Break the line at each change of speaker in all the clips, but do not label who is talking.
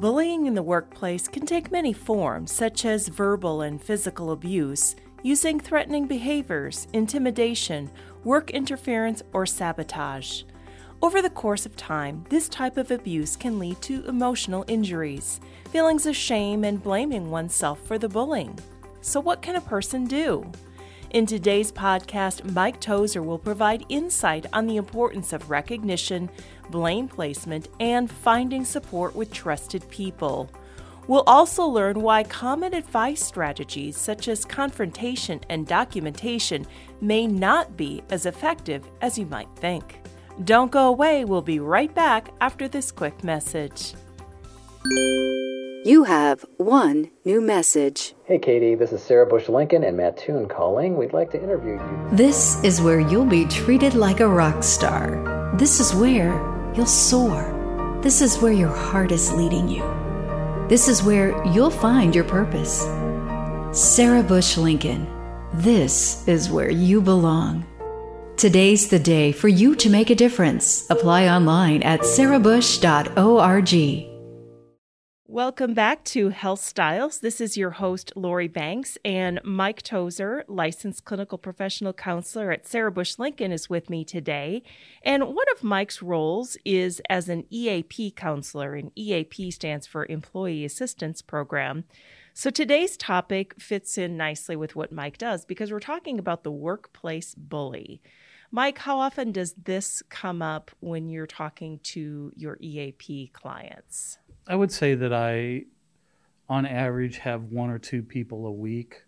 Bullying in the workplace can take many forms, such as verbal and physical abuse, using threatening behaviors, intimidation, work interference, or sabotage. Over the course of time, this type of abuse can lead to emotional injuries, feelings of shame, and blaming oneself for the bullying. So, what can a person do? In today's podcast, Mike Tozer will provide insight on the importance of recognition, blame placement, and finding support with trusted people. We'll also learn why common advice strategies such as confrontation and documentation may not be as effective as you might think. Don't go away, we'll be right back after this quick message.
You have one new message.
Hey Katie, this is Sarah Bush Lincoln and Mattoon calling. We'd like to interview you.
This is where you'll be treated like a rock star. This is where you'll soar. This is where your heart is leading you. This is where you'll find your purpose. Sarah Bush Lincoln, this is where you belong. Today's the day for you to make a difference. Apply online at sarahbush.org.
Welcome back to Health Styles. This is your host, Lori Banks, and Mike Tozer, licensed clinical professional counselor at Sarah Bush Lincoln, is with me today. And one of Mike's roles is as an EAP counselor, and EAP stands for Employee Assistance Program. So today's topic fits in nicely with what Mike does because we're talking about the workplace bully. Mike, how often does this come up when you're talking to your EAP clients?
I would say that I, on average, have one or two people a week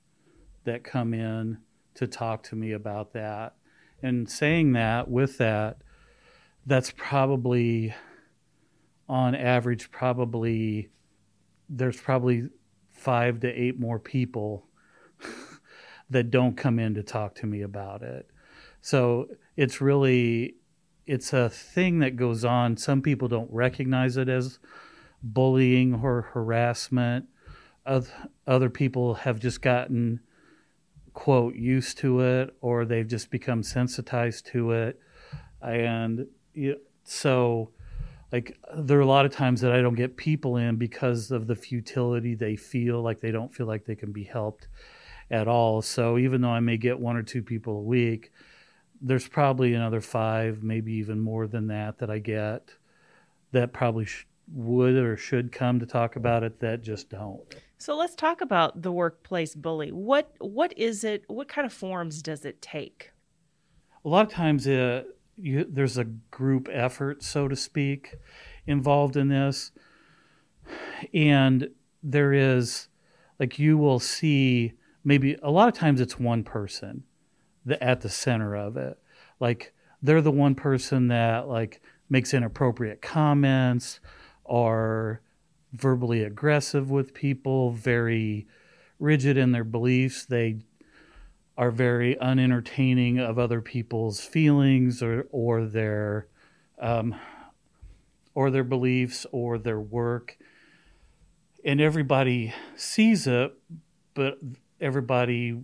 that come in to talk to me about that. And saying that, with that, that's probably, on average, probably, there's probably five to eight more people that don't come in to talk to me about it. So it's really, it's a thing that goes on. Some people don't recognize it as bullying or harassment. Other people have just gotten, quote, used to it or they've just become sensitized to it. And so, like, there are a lot of times that I don't get people in because of the futility they feel, like they don't feel like they can be helped at all. So, even though I may get one or two people a week, there's probably another five, maybe even more than that, that I get that probably sh- would or should come to talk about it that just don't.
So let's talk about the workplace bully. What what is it? What kind of forms does it take?
A lot of times, uh, you, there's a group effort, so to speak, involved in this, and there is like you will see maybe a lot of times it's one person that at the center of it, like they're the one person that like makes inappropriate comments are verbally aggressive with people, very rigid in their beliefs. They are very unentertaining of other people's feelings or or their um, or their beliefs or their work, and everybody sees it, but everybody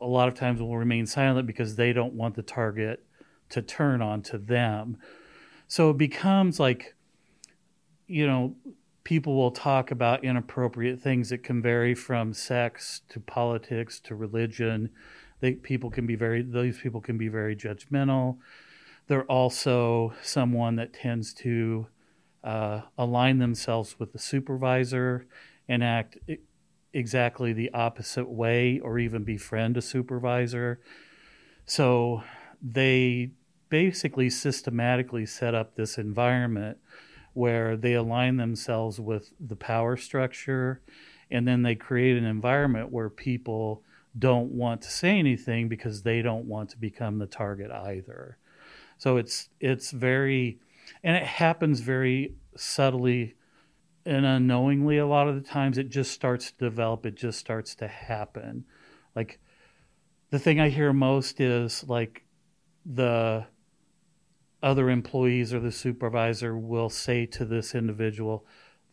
a lot of times will remain silent because they don't want the target to turn on to them. So it becomes like you know, people will talk about inappropriate things that can vary from sex to politics to religion. They, people can be very, those people can be very judgmental. They're also someone that tends to uh, align themselves with the supervisor and act exactly the opposite way or even befriend a supervisor. So they basically systematically set up this environment where they align themselves with the power structure and then they create an environment where people don't want to say anything because they don't want to become the target either. So it's it's very and it happens very subtly and unknowingly a lot of the times. It just starts to develop. It just starts to happen. Like the thing i hear most is like the other employees or the supervisor will say to this individual,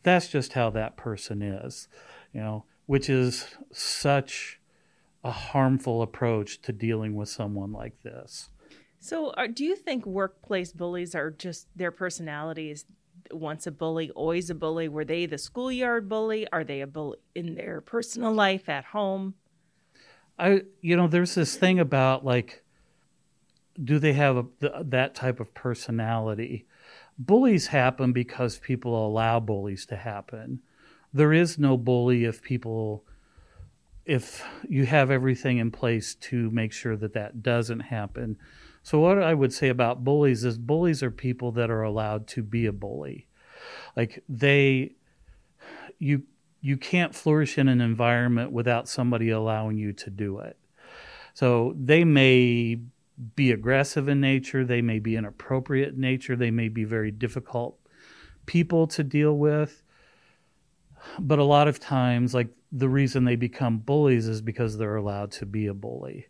that's just how that person is, you know, which is such a harmful approach to dealing with someone like this.
So, are, do you think workplace bullies are just their personalities once a bully, always a bully? Were they the schoolyard bully? Are they a bully in their personal life at home?
I, you know, there's this thing about like, do they have a, th- that type of personality? Bullies happen because people allow bullies to happen. There is no bully if people, if you have everything in place to make sure that that doesn't happen. So, what I would say about bullies is bullies are people that are allowed to be a bully. Like, they, you, you can't flourish in an environment without somebody allowing you to do it. So they may be aggressive in nature, they may be inappropriate in nature, they may be very difficult people to deal with. But a lot of times, like the reason they become bullies is because they're allowed to be a bully.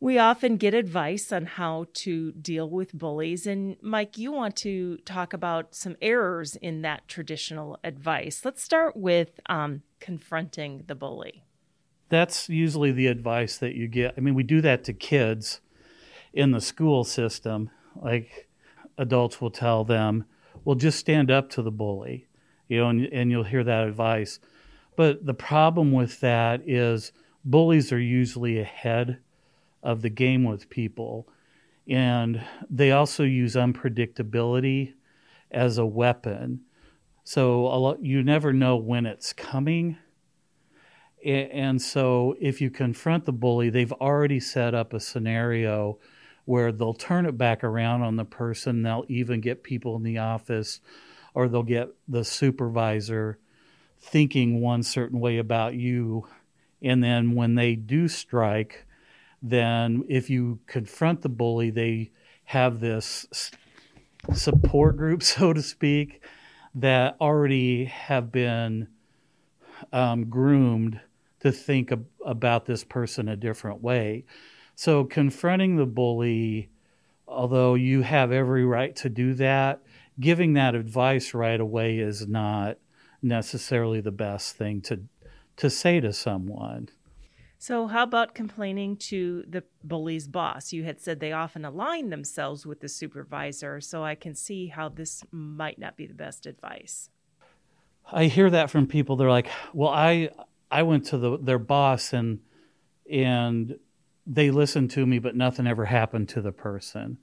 We often get advice on how to deal with bullies. And Mike, you want to talk about some errors in that traditional advice. Let's start with um, confronting the bully.
That's usually the advice that you get. I mean, we do that to kids in the school system. Like adults will tell them, well, just stand up to the bully, you know, and, and you'll hear that advice. But the problem with that is bullies are usually ahead of the game with people. And they also use unpredictability as a weapon. So a lot, you never know when it's coming. And so if you confront the bully, they've already set up a scenario where they'll turn it back around on the person. They'll even get people in the office or they'll get the supervisor thinking one certain way about you. And then when they do strike, then if you confront the bully, they have this support group, so to speak, that already have been um, groomed to think ab- about this person a different way. So confronting the bully, although you have every right to do that, giving that advice right away is not necessarily the best thing to to say to someone.
So, how about complaining to the bully's boss? You had said they often align themselves with the supervisor, so I can see how this might not be the best advice.
I hear that from people. They're like, "Well, I I went to the, their boss and and they listened to me, but nothing ever happened to the person."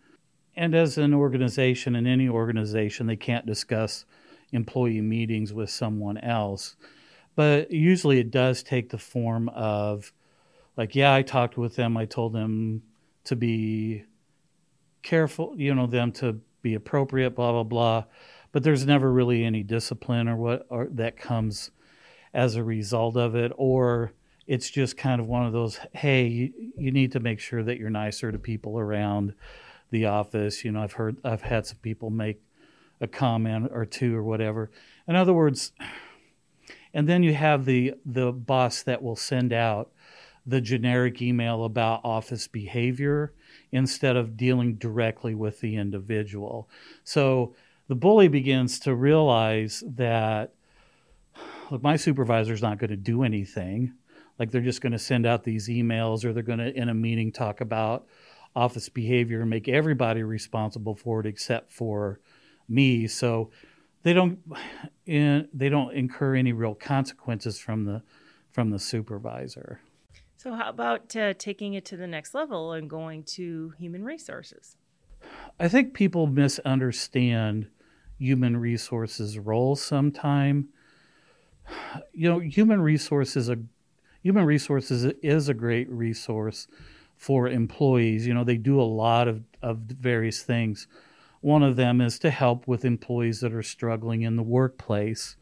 And as an organization, in any organization, they can't discuss employee meetings with someone else. But usually it does take the form of like yeah i talked with them i told them to be careful you know them to be appropriate blah blah blah but there's never really any discipline or what or that comes as a result of it or it's just kind of one of those hey you, you need to make sure that you're nicer to people around the office you know i've heard i've had some people make a comment or two or whatever in other words and then you have the the boss that will send out the generic email about office behavior instead of dealing directly with the individual. So the bully begins to realize that look, my supervisor's not going to do anything. Like they're just going to send out these emails or they're going to, in a meeting, talk about office behavior and make everybody responsible for it except for me. So they don't they don't incur any real consequences from the from the supervisor.
So, how about uh, taking it to the next level and going to human resources?
I think people misunderstand human resources role sometime. You know, human resources a human resources is a great resource for employees. You know, they do a lot of, of various things. One of them is to help with employees that are struggling in the workplace.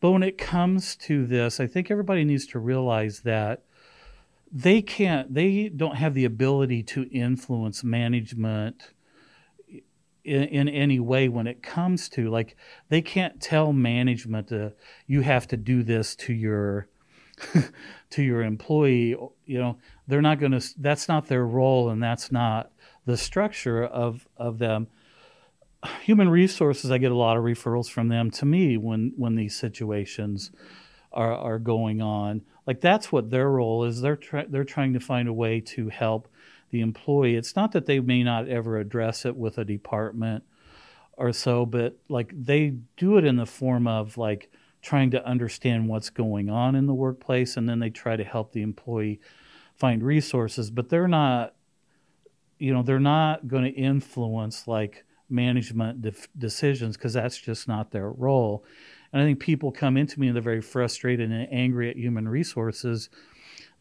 But when it comes to this, I think everybody needs to realize that they can't they don't have the ability to influence management in, in any way when it comes to like they can't tell management to you have to do this to your to your employee you know they're not going to that's not their role and that's not the structure of of them human resources i get a lot of referrals from them to me when when these situations are are going on like that's what their role is. They're try- they're trying to find a way to help the employee. It's not that they may not ever address it with a department or so, but like they do it in the form of like trying to understand what's going on in the workplace and then they try to help the employee find resources, but they're not you know, they're not going to influence like management de- decisions because that's just not their role. And I think people come into me and they're very frustrated and angry at human resources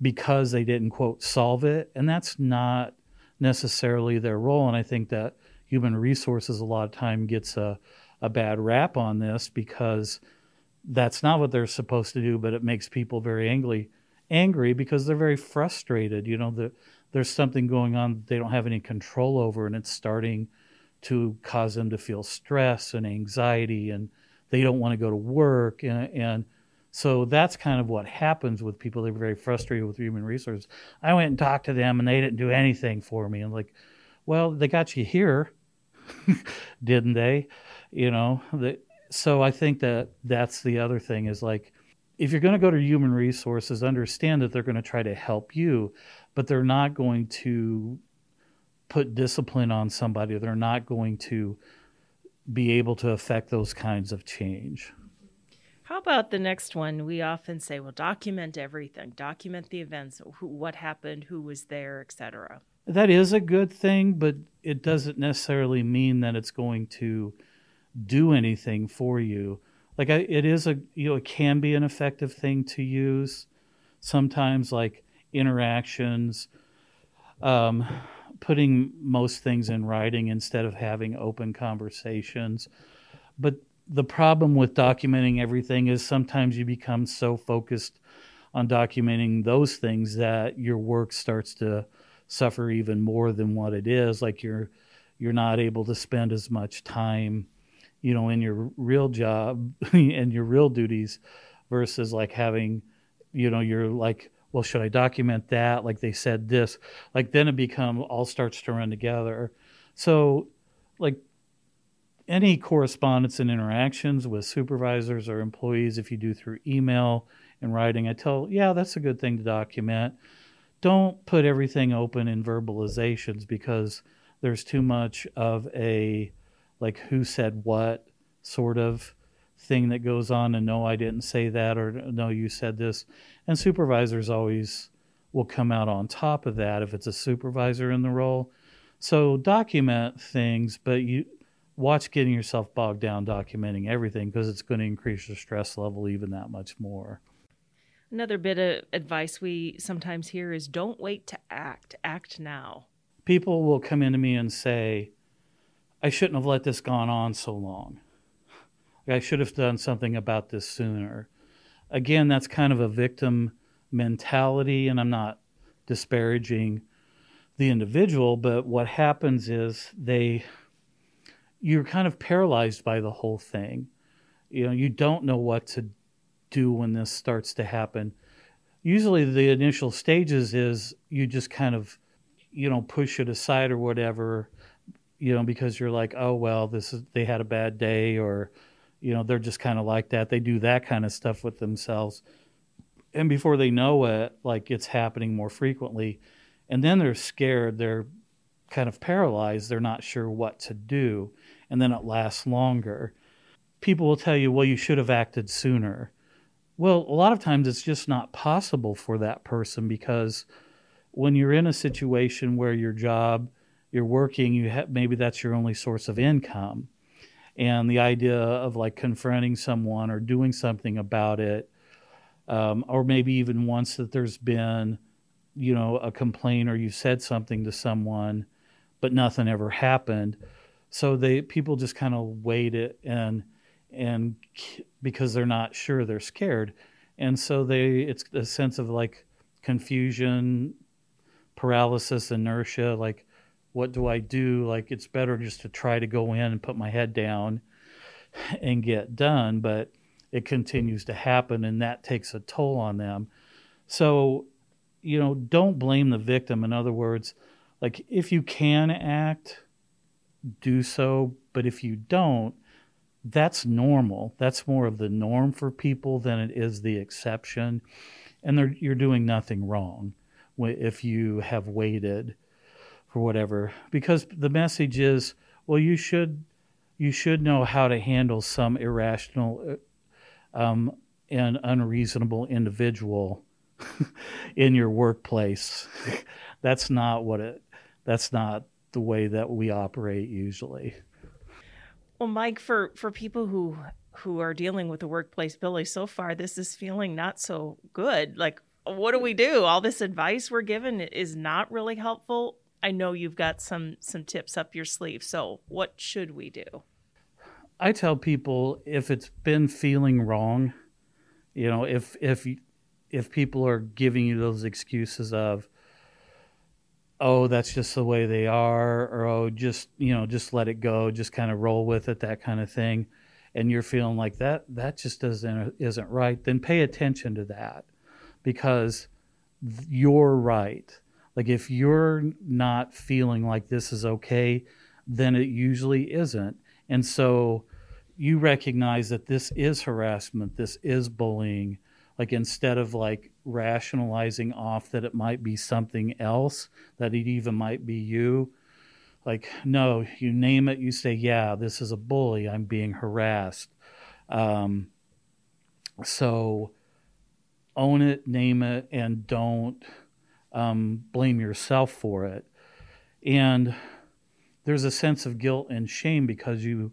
because they didn't quote solve it, and that's not necessarily their role. And I think that human resources a lot of time gets a, a bad rap on this because that's not what they're supposed to do, but it makes people very angry angry because they're very frustrated. You know, the, there's something going on they don't have any control over, and it's starting to cause them to feel stress and anxiety, and they don't want to go to work. And, and so that's kind of what happens with people. They're very frustrated with human resources. I went and talked to them, and they didn't do anything for me. And like, well, they got you here, didn't they? You know, the, so I think that that's the other thing is like, if you're going to go to human resources, understand that they're going to try to help you, but they're not going to put discipline on somebody. They're not going to be able to affect those kinds of change.
How about the next one? We often say, well, document everything, document the events, who, what happened, who was there, etc.
That is a good thing, but it doesn't necessarily mean that it's going to do anything for you. Like I, it is a you know it can be an effective thing to use sometimes like interactions um, putting most things in writing instead of having open conversations. But the problem with documenting everything is sometimes you become so focused on documenting those things that your work starts to suffer even more than what it is like you're you're not able to spend as much time you know in your real job and your real duties versus like having you know you're like well, should I document that? Like they said this, like then it become all starts to run together. So, like any correspondence and interactions with supervisors or employees, if you do through email and writing, I tell, yeah, that's a good thing to document. Don't put everything open in verbalizations because there's too much of a like who said what sort of thing that goes on and no i didn't say that or no you said this. And supervisors always will come out on top of that if it's a supervisor in the role. So document things but you watch getting yourself bogged down documenting everything because it's going to increase your stress level even that much more.
Another bit of advice we sometimes hear is don't wait to act. Act now.
People will come into me and say i shouldn't have let this gone on so long I should have done something about this sooner. Again, that's kind of a victim mentality, and I'm not disparaging the individual, but what happens is they you're kind of paralyzed by the whole thing. You know, you don't know what to do when this starts to happen. Usually the initial stages is you just kind of you know push it aside or whatever, you know, because you're like, "Oh, well, this is they had a bad day or you know they're just kind of like that. They do that kind of stuff with themselves. And before they know it like it's happening more frequently. And then they're scared they're kind of paralyzed they're not sure what to do and then it lasts longer. People will tell you well you should have acted sooner. Well a lot of times it's just not possible for that person because when you're in a situation where your job you're working you maybe that's your only source of income. And the idea of like confronting someone or doing something about it um, or maybe even once that there's been you know a complaint or you said something to someone but nothing ever happened. So they people just kind of wait it and and because they're not sure they're scared. And so they it's a sense of like confusion paralysis inertia like what do I do? Like, it's better just to try to go in and put my head down and get done, but it continues to happen, and that takes a toll on them. So, you know, don't blame the victim. In other words, like, if you can act, do so, but if you don't, that's normal. That's more of the norm for people than it is the exception. And you're doing nothing wrong if you have waited for whatever because the message is well you should you should know how to handle some irrational uh, um, and unreasonable individual in your workplace. that's not what it. That's not the way that we operate usually.
Well, Mike, for for people who who are dealing with the workplace bully so far, this is feeling not so good. Like, what do we do? All this advice we're given is not really helpful. I know you've got some some tips up your sleeve. So, what should we do?
I tell people if it's been feeling wrong, you know, if if if people are giving you those excuses of oh that's just the way they are or oh just you know just let it go just kind of roll with it that kind of thing and you're feeling like that that just doesn't isn't right then pay attention to that because you're right like if you're not feeling like this is okay then it usually isn't. And so you recognize that this is harassment this is bullying. Like instead of like rationalizing off that it might be something else that it even might be you like no you name it you say yeah this is a bully i'm being harassed. Um, so own it name it and don't um, blame yourself for it and there's a sense of guilt and shame because you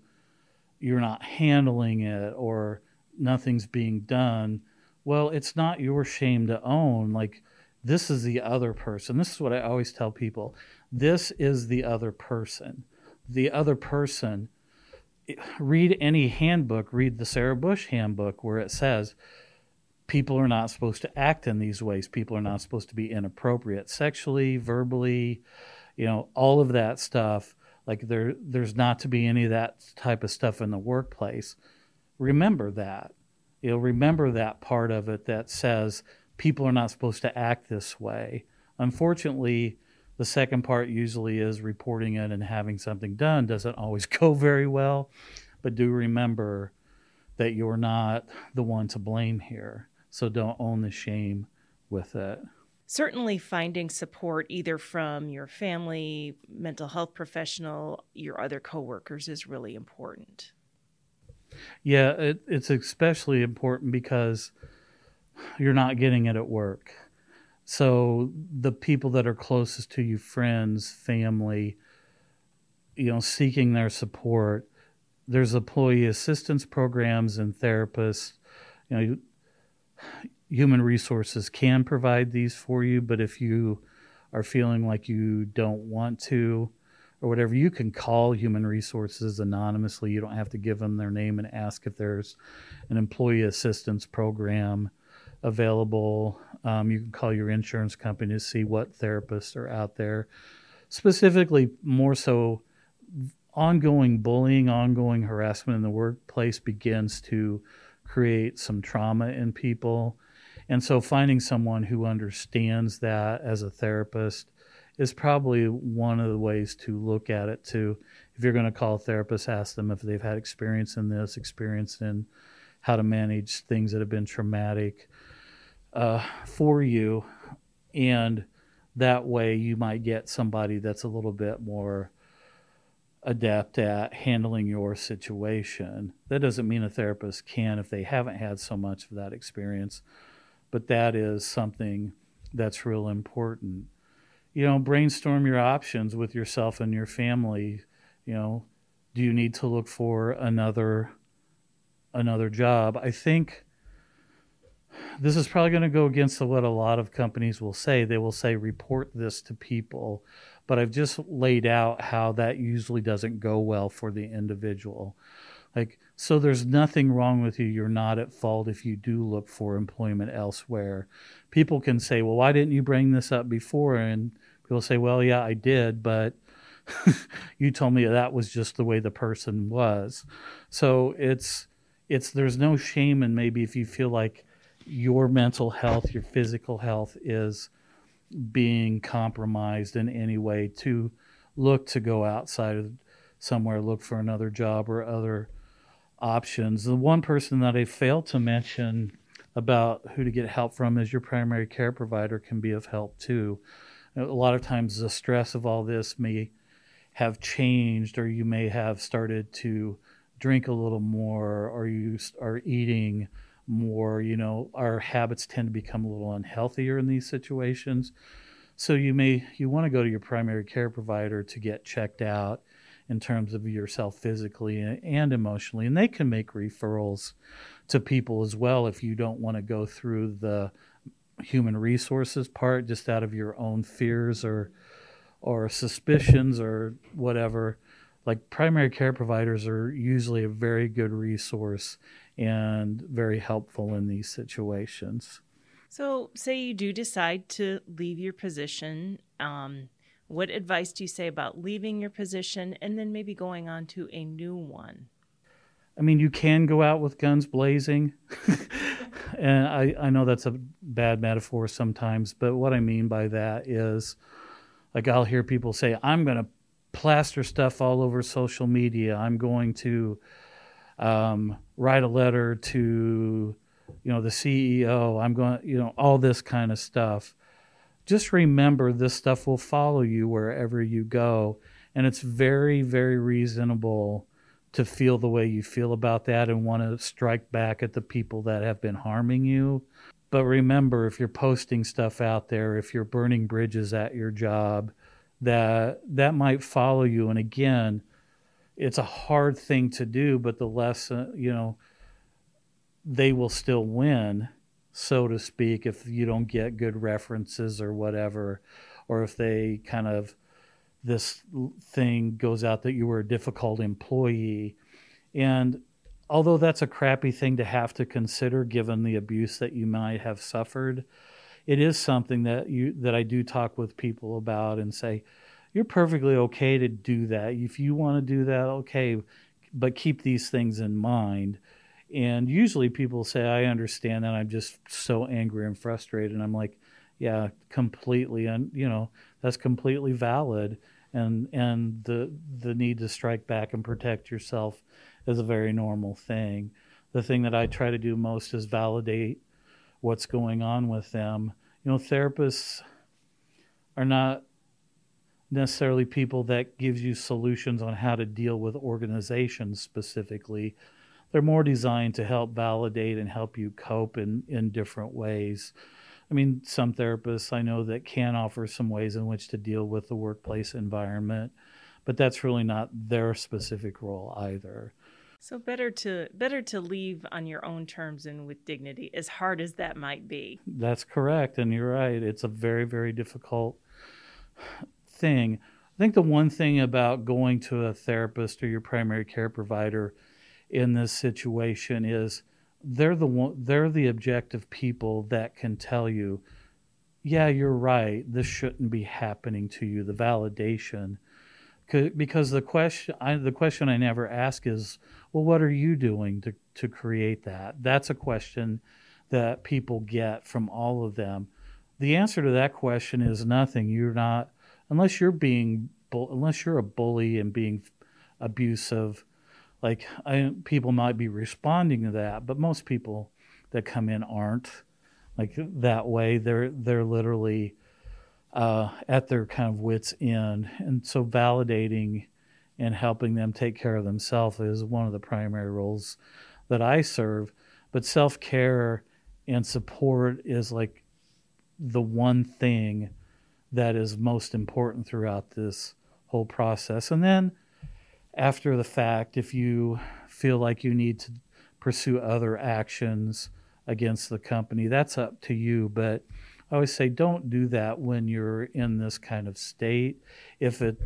you're not handling it or nothing's being done well, it's not your shame to own. Like, this is the other person. This is what I always tell people this is the other person. The other person, read any handbook, read the Sarah Bush handbook, where it says people are not supposed to act in these ways. People are not supposed to be inappropriate sexually, verbally, you know, all of that stuff. Like there there's not to be any of that type of stuff in the workplace. Remember that you'll remember that part of it that says people are not supposed to act this way. Unfortunately, the second part usually is reporting it and having something done doesn't always go very well. But do remember that you're not the one to blame here. So don't own the shame with it.
Certainly, finding support either from your family, mental health professional, your other coworkers is really important.
Yeah, it, it's especially important because you're not getting it at work. So the people that are closest to you, friends, family, you know, seeking their support. There's employee assistance programs and therapists. You know, human resources can provide these for you, but if you are feeling like you don't want to, or whatever, you can call human resources anonymously. You don't have to give them their name and ask if there's an employee assistance program available. Um, you can call your insurance company to see what therapists are out there. Specifically, more so, ongoing bullying, ongoing harassment in the workplace begins to create some trauma in people. And so, finding someone who understands that as a therapist is probably one of the ways to look at it too. If you're going to call a therapist, ask them if they've had experience in this, experience in how to manage things that have been traumatic uh, for you, and that way you might get somebody that's a little bit more adept at handling your situation. That doesn't mean a therapist can if they haven't had so much of that experience, but that is something that's real important you know, brainstorm your options with yourself and your family. You know, do you need to look for another another job? I think this is probably going to go against what a lot of companies will say. They will say report this to people, but I've just laid out how that usually doesn't go well for the individual. Like so there's nothing wrong with you. You're not at fault if you do look for employment elsewhere. People can say, "Well, why didn't you bring this up before?" and people say, well, yeah, I did, but you told me that was just the way the person was. So it's it's there's no shame in maybe if you feel like your mental health, your physical health is being compromised in any way to look to go outside of somewhere, look for another job or other options. The one person that I failed to mention about who to get help from is your primary care provider can be of help too a lot of times the stress of all this may have changed, or you may have started to drink a little more, or you are eating more. You know, our habits tend to become a little unhealthier in these situations. So you may you want to go to your primary care provider to get checked out in terms of yourself physically and emotionally, and they can make referrals to people as well if you don't want to go through the human resources part just out of your own fears or or suspicions or whatever like primary care providers are usually a very good resource and very helpful in these situations
so say you do decide to leave your position um, what advice do you say about leaving your position and then maybe going on to a new one
I mean, you can go out with guns blazing. and I, I know that's a bad metaphor sometimes, but what I mean by that is like I'll hear people say, I'm going to plaster stuff all over social media. I'm going to um, write a letter to, you know, the CEO. I'm going, you know, all this kind of stuff. Just remember this stuff will follow you wherever you go. And it's very, very reasonable to feel the way you feel about that and want to strike back at the people that have been harming you. But remember, if you're posting stuff out there, if you're burning bridges at your job, that that might follow you. And again, it's a hard thing to do, but the less you know, they will still win, so to speak, if you don't get good references or whatever, or if they kind of this thing goes out that you were a difficult employee. And although that's a crappy thing to have to consider given the abuse that you might have suffered, it is something that you that I do talk with people about and say, you're perfectly okay to do that. If you want to do that, okay, but keep these things in mind. And usually people say, I understand that. I'm just so angry and frustrated. And I'm like, yeah, completely. And, you know, that's completely valid and and the the need to strike back and protect yourself is a very normal thing. The thing that I try to do most is validate what's going on with them. You know, therapists are not necessarily people that gives you solutions on how to deal with organizations specifically. They're more designed to help validate and help you cope in, in different ways. I mean, some therapists I know that can offer some ways in which to deal with the workplace environment, but that's really not their specific role either.
So better to better to leave on your own terms and with dignity, as hard as that might be.
That's correct, and you're right. It's a very very difficult thing. I think the one thing about going to a therapist or your primary care provider in this situation is they're the one, they're the objective people that can tell you, yeah, you're right. This shouldn't be happening to you. The validation, because the question I, the question I never ask is, well, what are you doing to to create that? That's a question that people get from all of them. The answer to that question is nothing. You're not unless you're being unless you're a bully and being abusive like I, people might be responding to that, but most people that come in aren't like that way. They're they're literally uh, at their kind of wits end, and so validating and helping them take care of themselves is one of the primary roles that I serve. But self care and support is like the one thing that is most important throughout this whole process, and then after the fact, if you feel like you need to pursue other actions against the company, that's up to you. But I always say don't do that when you're in this kind of state. If it,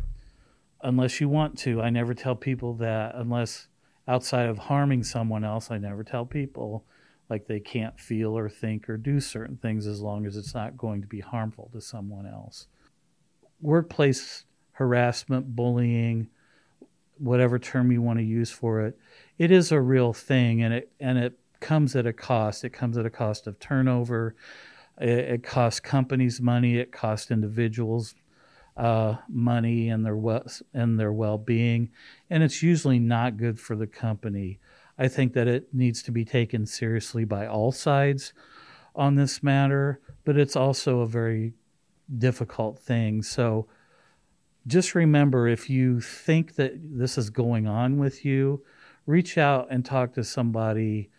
unless you want to, I never tell people that unless outside of harming someone else, I never tell people like they can't feel or think or do certain things as long as it's not going to be harmful to someone else. Workplace harassment, bullying, whatever term you want to use for it, it is a real thing, and it and it comes at a cost. It comes at a cost of turnover. It, it costs companies money. It costs individuals uh, money and their well and their well being, and it's usually not good for the company. I think that it needs to be taken seriously by all sides on this matter, but it's also a very difficult thing. So just remember if you think that this is going on with you, reach out and talk to somebody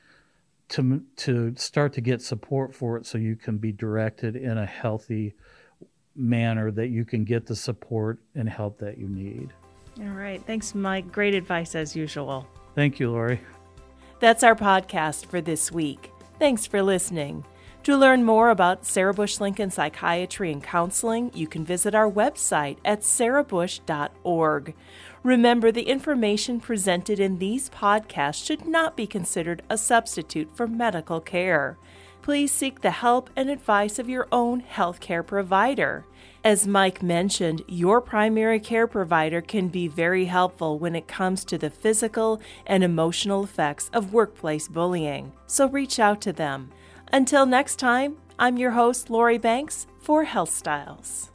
to to start to get support for it so you can be directed in a healthy manner that you can get the support and help that you need.
All right. Thanks, Mike. Great advice as usual.
Thank you, Lori.
That's our podcast for this week. Thanks for listening. To learn more about Sarah Bush Lincoln Psychiatry and Counseling, you can visit our website at sarahbush.org. Remember, the information presented in these podcasts should not be considered a substitute for medical care. Please seek the help and advice of your own healthcare provider. As Mike mentioned, your primary care provider can be very helpful when it comes to the physical and emotional effects of workplace bullying, so reach out to them. Until next time, I'm your host, Lori Banks, for Health Styles.